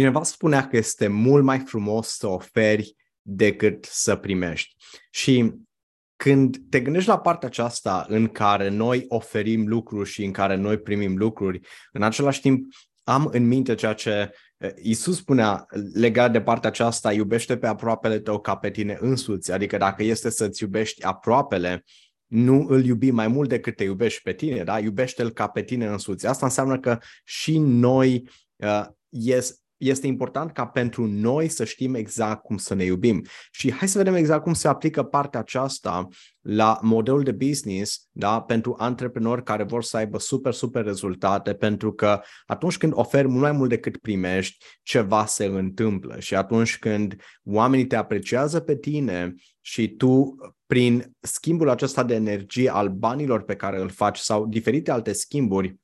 Cineva spunea că este mult mai frumos să oferi decât să primești. Și când te gândești la partea aceasta în care noi oferim lucruri și în care noi primim lucruri, în același timp am în minte ceea ce Isus spunea legat de partea aceasta, iubește pe aproapele tău ca pe tine însuți, adică dacă este să-ți iubești aproapele, nu îl iubi mai mult decât te iubești pe tine, da? iubește-l ca pe tine însuți. Asta înseamnă că și noi uh, yes, este important ca pentru noi să știm exact cum să ne iubim. Și hai să vedem exact cum se aplică partea aceasta la modelul de business da, pentru antreprenori care vor să aibă super, super rezultate, pentru că atunci când oferi mult mai mult decât primești, ceva se întâmplă. Și atunci când oamenii te apreciază pe tine și tu prin schimbul acesta de energie al banilor pe care îl faci sau diferite alte schimburi,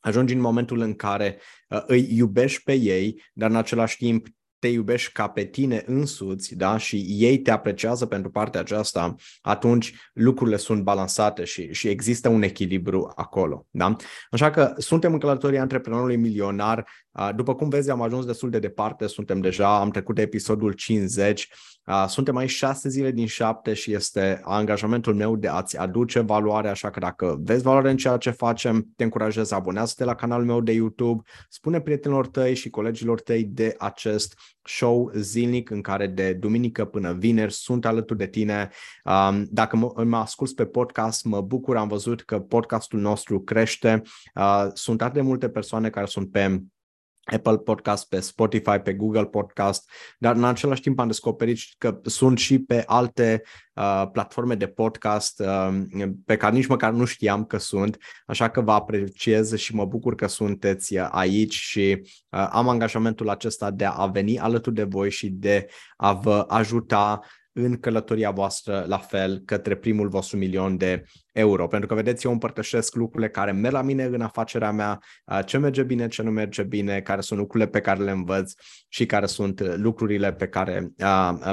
ajungi în momentul în care uh, îi iubești pe ei, dar în același timp te iubești ca pe tine însuți da? și ei te apreciază pentru partea aceasta, atunci lucrurile sunt balansate și, și există un echilibru acolo. Da? Așa că suntem în călătoria antreprenorului milionar. După cum vezi, am ajuns destul de departe, suntem deja, am trecut de episodul 50, suntem aici șase zile din șapte și este angajamentul meu de a-ți aduce valoare, așa că dacă vezi valoare în ceea ce facem, te încurajez, abonează-te la canalul meu de YouTube, spune prietenilor tăi și colegilor tăi de acest show zilnic în care de duminică până vineri sunt alături de tine. Dacă mă, mă asculți pe podcast, mă bucur, am văzut că podcastul nostru crește. Sunt atât de multe persoane care sunt pe Apple Podcast, pe Spotify, pe Google Podcast, dar în același timp am descoperit că sunt și pe alte uh, platforme de podcast uh, pe care nici măcar nu știam că sunt, așa că vă apreciez și mă bucur că sunteți aici și uh, am angajamentul acesta de a veni alături de voi și de a vă ajuta în călătoria voastră la fel către primul vostru milion de euro. Pentru că, vedeți, eu împărtășesc lucrurile care merg la mine în afacerea mea, ce merge bine, ce nu merge bine, care sunt lucrurile pe care le învăț și care sunt lucrurile pe care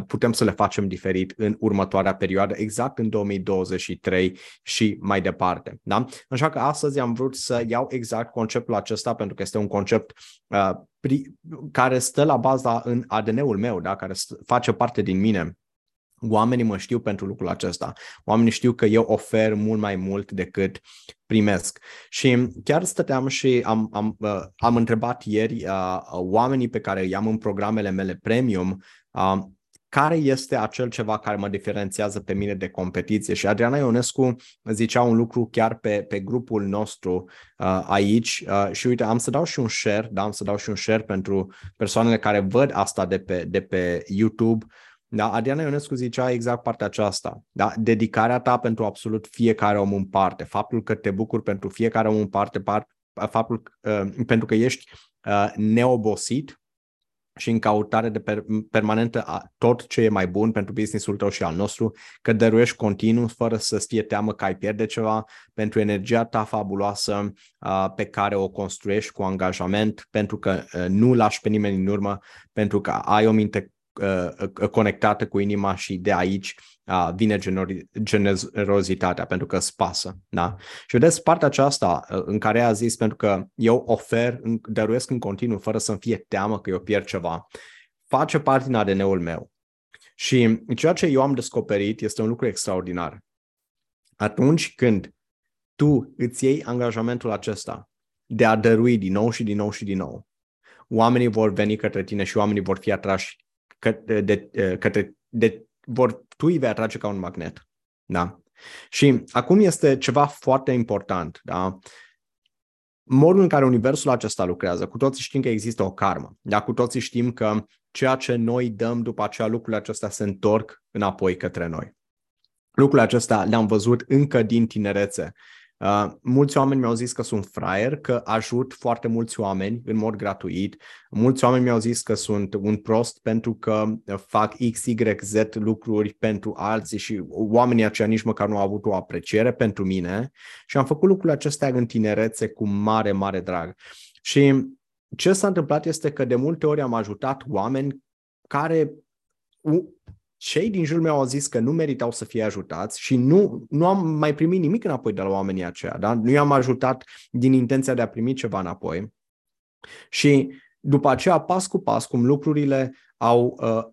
putem să le facem diferit în următoarea perioadă, exact în 2023 și mai departe. Da? Așa că astăzi am vrut să iau exact conceptul acesta pentru că este un concept care stă la baza în ADN-ul meu, da? care face parte din mine Oamenii mă știu pentru lucrul acesta. Oamenii știu că eu ofer mult mai mult decât primesc. Și chiar stăteam și am, am, uh, am întrebat ieri uh, oamenii pe care i-am în programele mele premium uh, care este acel ceva care mă diferențiază pe mine de competiție. Și Adriana Ionescu zicea un lucru chiar pe, pe grupul nostru uh, aici uh, și uite, am să dau și un share, da, am să dau și un share pentru persoanele care văd asta de pe, de pe YouTube. Da? Adriana Ionescu zicea exact partea aceasta. Da? Dedicarea ta pentru absolut fiecare om în parte. Faptul că te bucuri pentru fiecare om în parte, part, faptul uh, pentru că ești uh, neobosit și în cautare de per- permanentă a tot ce e mai bun pentru businessul tău și al nostru, că dăruiești continuu fără să fie teamă că ai pierde ceva, pentru energia ta fabuloasă uh, pe care o construiești cu angajament, pentru că uh, nu lași pe nimeni în urmă, pentru că ai o minte Uh, uh, conectată cu inima și de aici uh, vine generozitatea, pentru că îți pasă. Da? Și vedeți partea aceasta în care a zis, pentru că eu ofer, dăruiesc în continuu, fără să-mi fie teamă că eu pierd ceva, face parte din ADN-ul meu. Și ceea ce eu am descoperit este un lucru extraordinar. Atunci când tu îți iei angajamentul acesta de a dărui din nou și din nou și din nou, oamenii vor veni către tine și oamenii vor fi atrași către, de, către de, vor, tu îi vei atrage ca un magnet. Da? Și acum este ceva foarte important. Da? Modul în care universul acesta lucrează, cu toții știm că există o karmă. Da? Cu toții știm că ceea ce noi dăm după aceea, lucrurile acestea se întorc înapoi către noi. Lucrurile acestea le-am văzut încă din tinerețe Uh, mulți oameni mi-au zis că sunt fraier, că ajut foarte mulți oameni în mod gratuit. Mulți oameni mi-au zis că sunt un prost pentru că fac X, Y, Z lucruri pentru alții și oamenii aceia nici măcar nu au avut o apreciere pentru mine și am făcut lucrurile acestea în tinerețe cu mare, mare drag. Și ce s-a întâmplat este că de multe ori am ajutat oameni care cei din jurul meu au zis că nu meritau să fie ajutați și nu, nu am mai primit nimic înapoi de la oamenii aceia. Da? Nu i-am ajutat din intenția de a primi ceva înapoi. Și după aceea, pas cu pas, cum lucrurile au uh,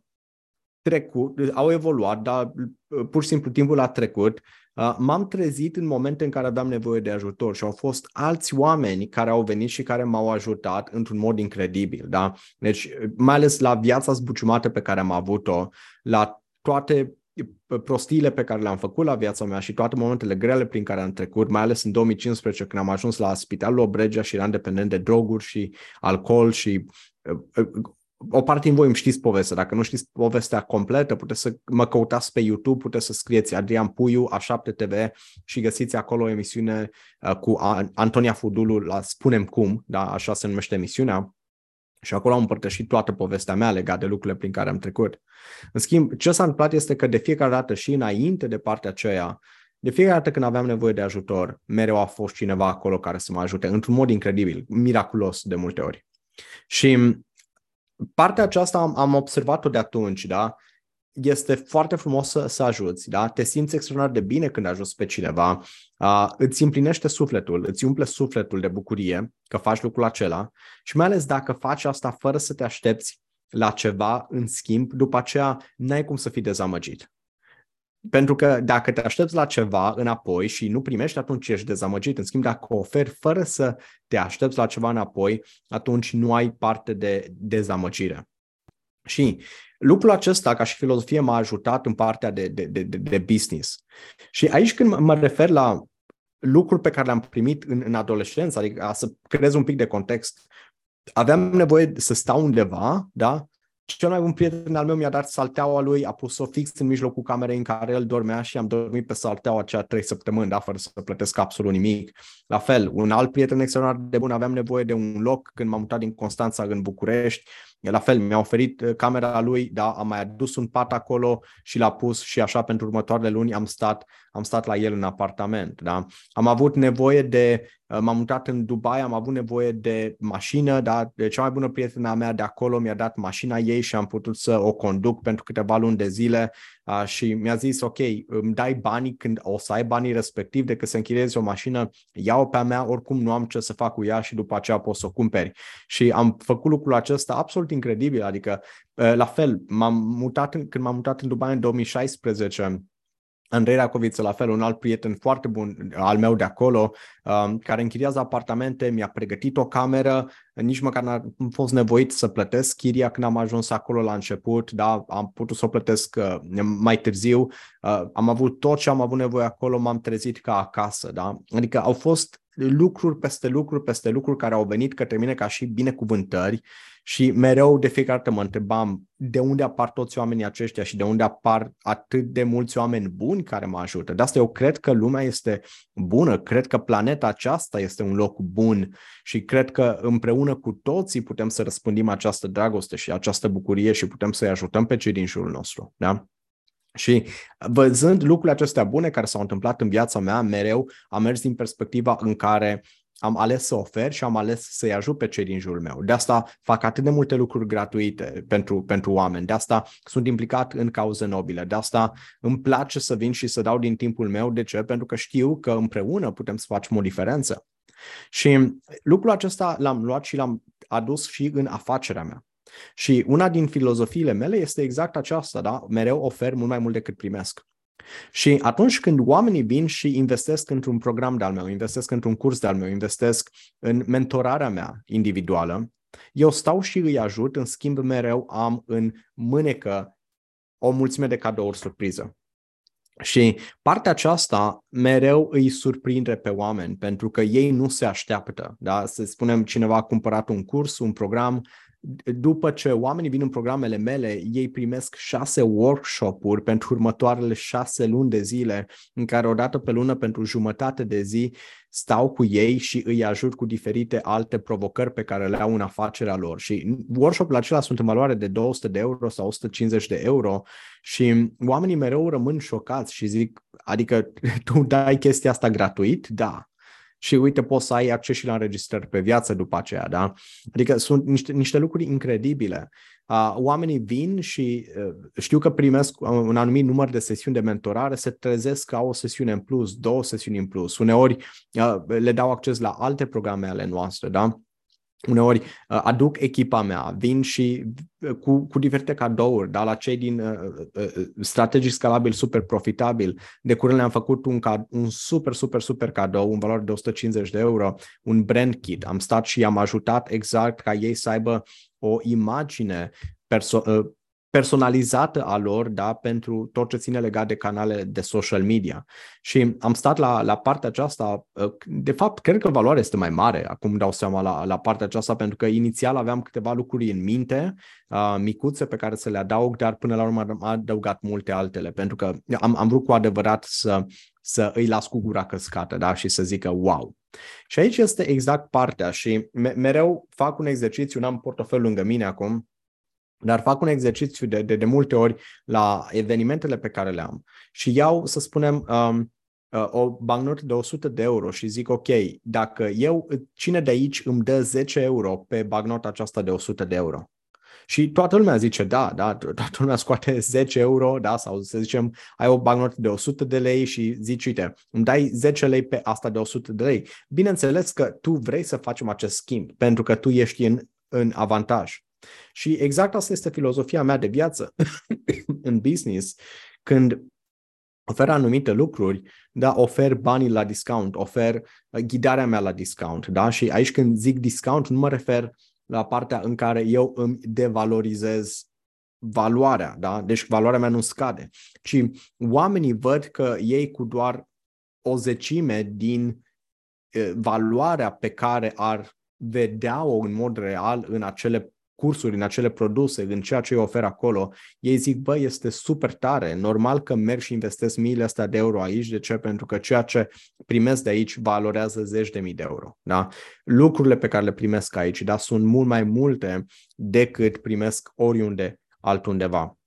trecut, au evoluat, dar uh, pur și simplu timpul a trecut, uh, m-am trezit în momente în care aveam nevoie de ajutor și au fost alți oameni care au venit și care m-au ajutat într-un mod incredibil. Da? Deci, mai ales la viața zbuciumată pe care am avut-o, la toate prostiile pe care le-am făcut la viața mea și toate momentele grele prin care am trecut, mai ales în 2015 când am ajuns la Spitalul Obregea și eram dependent de droguri și alcool și o parte din voi îmi știți povestea. Dacă nu știți povestea completă, puteți să mă căutați pe YouTube, puteți să scrieți Adrian Puiu, A7 TV și găsiți acolo o emisiune cu Antonia Fudulu la Spunem Cum, da, așa se numește emisiunea. Și acolo am împărtășit toată povestea mea legată de lucrurile prin care am trecut. În schimb, ce s-a întâmplat este că de fiecare dată și înainte de partea aceea, de fiecare dată când aveam nevoie de ajutor, mereu a fost cineva acolo care să mă ajute, într-un mod incredibil, miraculos de multe ori. Și partea aceasta am, am observat-o de atunci, da? este foarte frumos să, să ajuți, da? te simți extraordinar de bine când ajuți pe cineva, uh, îți împlinește sufletul, îți umple sufletul de bucurie că faci lucrul acela și mai ales dacă faci asta fără să te aștepți la ceva în schimb, după aceea n-ai cum să fii dezamăgit. Pentru că dacă te aștepți la ceva înapoi și nu primești, atunci ești dezamăgit. În schimb, dacă oferi fără să te aștepți la ceva înapoi, atunci nu ai parte de dezamăgire. Și lucrul acesta, ca și filozofie, m-a ajutat în partea de, de, de, de business. Și aici când mă refer la lucruri pe care le-am primit în, în adolescență, adică să creez un pic de context, aveam nevoie să stau undeva, da? Cel mai bun prieten al meu mi-a dat salteaua lui, a pus-o fix în mijlocul camerei în care el dormea și am dormit pe salteaua aceea trei săptămâni, da, fără să plătesc absolut nimic. La fel, un alt prieten extraordinar de bun, aveam nevoie de un loc când m-am mutat din Constanța în București, la fel, mi-a oferit uh, camera lui, da, am mai adus un pat acolo și l-a pus și așa pentru următoarele luni am stat, am stat la el în apartament. Da? Am avut nevoie de, uh, m-am mutat în Dubai, am avut nevoie de mașină, da? de cea mai bună prietena mea de acolo mi-a dat mașina ei și am putut să o conduc pentru câteva luni de zile uh, și mi-a zis, ok, îmi dai banii când o să ai banii respectiv decât să închiriezi o mașină, ia-o pe a mea, oricum nu am ce să fac cu ea și după aceea poți să o cumperi. Și am făcut lucrul acesta absolut incredibil, adică la fel, m-am mutat în, când m-am mutat în Dubai în 2016, Andrei Racoviță, la fel, un alt prieten foarte bun al meu de acolo, um, care închiriază apartamente, mi-a pregătit o cameră, nici măcar n-am fost nevoit să plătesc chiria când am ajuns acolo la început, da, am putut să o plătesc uh, mai târziu, uh, am avut tot ce am avut nevoie acolo, m-am trezit ca acasă, da, adică au fost lucruri peste lucruri peste lucruri care au venit către mine ca și binecuvântări și mereu de fiecare dată mă întrebam de unde apar toți oamenii aceștia și de unde apar atât de mulți oameni buni care mă ajută. De asta eu cred că lumea este bună, cred că planeta aceasta este un loc bun și cred că împreună cu toții putem să răspândim această dragoste și această bucurie și putem să-i ajutăm pe cei din jurul nostru. Da? Și văzând lucrurile acestea bune care s-au întâmplat în viața mea, mereu am mers din perspectiva în care am ales să ofer și am ales să-i ajut pe cei din jurul meu. De asta fac atât de multe lucruri gratuite pentru, pentru oameni, de asta sunt implicat în cauze nobile, de asta îmi place să vin și să dau din timpul meu. De ce? Pentru că știu că împreună putem să facem o diferență. Și lucrul acesta l-am luat și l-am adus și în afacerea mea. Și una din filozofiile mele este exact aceasta, da? Mereu ofer mult mai mult decât primesc. Și atunci când oamenii vin și investesc într-un program de-al meu, investesc într-un curs de-al meu, investesc în mentorarea mea individuală, eu stau și îi ajut, în schimb mereu am în mânecă o mulțime de cadouri surpriză. Și partea aceasta mereu îi surprinde pe oameni, pentru că ei nu se așteaptă. Da? Să spunem, cineva a cumpărat un curs, un program, după ce oamenii vin în programele mele, ei primesc șase workshop-uri pentru următoarele șase luni de zile, în care odată pe lună, pentru jumătate de zi, stau cu ei și îi ajut cu diferite alte provocări pe care le au în afacerea lor. Și workshop-urile acelea sunt în valoare de 200 de euro sau 150 de euro și oamenii mereu rămân șocați și zic, adică tu dai chestia asta gratuit? Da și uite, poți să ai acces și la înregistrări pe viață după aceea, da? Adică sunt niște, niște lucruri incredibile. Uh, oamenii vin și uh, știu că primesc un anumit număr de sesiuni de mentorare, se trezesc ca o sesiune în plus, două sesiuni în plus. Uneori uh, le dau acces la alte programe ale noastre, da? Uneori uh, aduc echipa mea, vin și uh, cu, cu diferite cadouri, da, la cei din uh, uh, strategic scalabil super profitabil. De curând le-am făcut un, un super, super, super cadou, în valoare de 150 de euro, un brand kit. Am stat și am ajutat exact ca ei să aibă o imagine perso- uh, personalizată a lor da, pentru tot ce ține legat de canale de social media. Și am stat la, la partea aceasta, uh, de fapt, cred că valoarea este mai mare, acum dau seama la, la partea aceasta, pentru că inițial aveam câteva lucruri în minte, uh, micuțe pe care să le adaug, dar până la urmă am adăugat multe altele, pentru că am, am vrut cu adevărat să, să îi las cu gura căscată da, și să zică wow. Și aici este exact partea și mereu fac un exercițiu, n-am portofel lângă mine acum, dar fac un exercițiu de, de, de multe ori la evenimentele pe care le am și iau, să spunem, um, uh, o banknotă de 100 de euro și zic, ok, dacă eu, cine de aici îmi dă 10 euro pe banknota aceasta de 100 de euro? Și toată lumea zice, da, da, toată lumea scoate 10 euro, da, sau să zicem, ai o banknotă de 100 de lei și zici, uite, îmi dai 10 lei pe asta de 100 de lei. Bineînțeles că tu vrei să facem acest schimb, pentru că tu ești în, în avantaj. Și exact asta este filozofia mea de viață în business, când ofer anumite lucruri, da, ofer banii la discount, ofer uh, ghidarea mea la discount, da, și aici când zic discount nu mă refer la partea în care eu îmi devalorizez valoarea, da, deci valoarea mea nu scade, ci oamenii văd că ei cu doar o zecime din uh, valoarea pe care ar vedea-o în mod real în acele cursuri, în acele produse, în ceea ce îi ofer acolo, ei zic, bă, este super tare, normal că merg și investesc miile astea de euro aici, de ce? Pentru că ceea ce primesc de aici valorează zeci de mii de euro. Da? Lucrurile pe care le primesc aici, da, sunt mult mai multe decât primesc oriunde altundeva.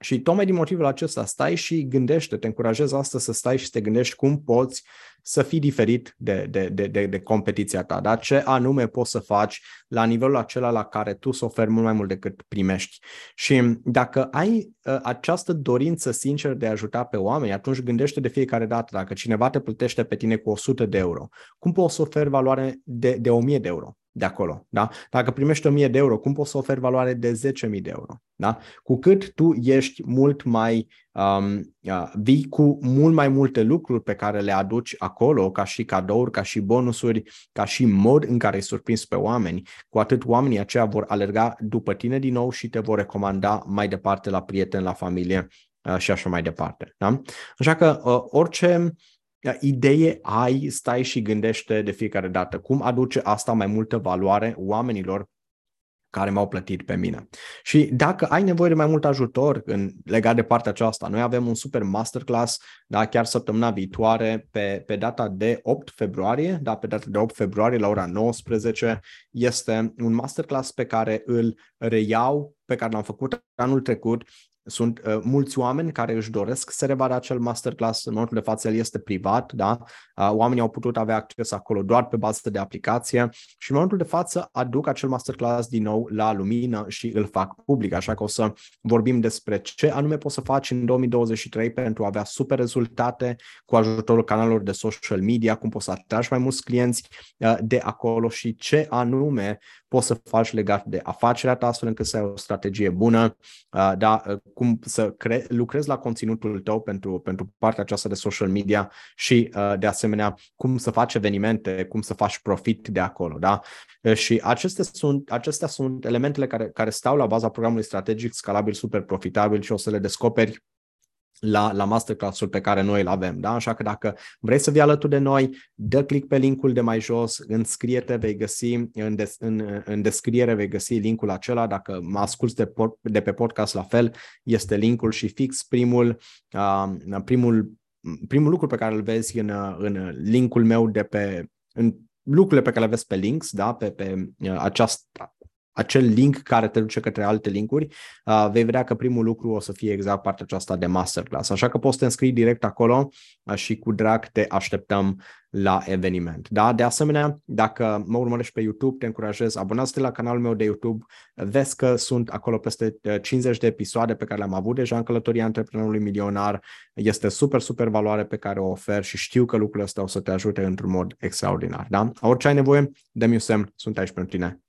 Și tocmai din motivul acesta stai și gândește, te încurajez asta să stai și să te gândești cum poți să fii diferit de, de, de, de, de competiția ta, da? ce anume poți să faci la nivelul acela la care tu să oferi mult mai mult decât primești. Și dacă ai uh, această dorință sinceră de a ajuta pe oameni, atunci gândește de fiecare dată, dacă cineva te plătește pe tine cu 100 de euro, cum poți să oferi valoare de, de 1000 de euro? De acolo. Da? Dacă primești 1000 de euro, cum poți să oferi valoare de 10.000 de euro? Da? Cu cât tu ești mult mai um, uh, vii cu mult mai multe lucruri pe care le aduci acolo, ca și cadouri, ca și bonusuri, ca și mod în care îi surprins pe oameni, cu atât oamenii aceia vor alerga după tine din nou și te vor recomanda mai departe la prieteni, la familie uh, și așa mai departe. Da? Așa că uh, orice idee ai, stai și gândește de fiecare dată cum aduce asta mai multă valoare oamenilor care m-au plătit pe mine. Și dacă ai nevoie de mai mult ajutor în, legat de partea aceasta, noi avem un super masterclass, da, chiar săptămâna viitoare, pe, pe data de 8 februarie, da, pe data de 8 februarie la ora 19, este un masterclass pe care îl reiau, pe care l-am făcut anul trecut sunt uh, mulți oameni care își doresc să revadă acel masterclass. În momentul de față el este privat, da? Uh, oamenii au putut avea acces acolo doar pe bază de aplicație și în momentul de față aduc acel masterclass din nou la lumină și îl fac public. Așa că o să vorbim despre ce anume poți să faci în 2023 pentru a avea super rezultate cu ajutorul canalelor de social media, cum poți să atragi mai mulți clienți uh, de acolo și ce anume poți să faci legat de afacerea ta astfel încât să ai o strategie bună, uh, da, uh, cum să cre- lucrezi la conținutul tău pentru, pentru partea aceasta de social media și uh, de asemenea cum să faci evenimente, cum să faci profit de acolo. Da? Și acestea sunt, acestea sunt elementele care, care stau la baza programului strategic scalabil super profitabil și o să le descoperi la, la masterclass-ul pe care noi îl avem. Da? Așa că dacă vrei să vii alături de noi, dă click pe linkul de mai jos, înscrie-te, vei găsi în, des, în, în descriere vei găsi linkul acela. Dacă mă asculți de, de pe podcast, la fel, este linkul și fix primul, uh, primul, primul lucru pe care îl vezi în, în linkul meu de pe în lucrurile pe care le vezi pe links, da, pe, pe această acel link care te duce către alte linkuri, uh, vei vedea că primul lucru o să fie exact partea aceasta de masterclass. Așa că poți să te înscrii direct acolo uh, și cu drag te așteptăm la eveniment. Da? De asemenea, dacă mă urmărești pe YouTube, te încurajez, abonați-te la canalul meu de YouTube, vezi că sunt acolo peste 50 uh, de episoade pe care le-am avut deja în călătoria antreprenorului milionar. Este super, super valoare pe care o ofer și știu că lucrurile astea o să te ajute într-un mod extraordinar. Da? Orice ai nevoie, dă-mi un semn, sunt aici pentru tine. Ciao!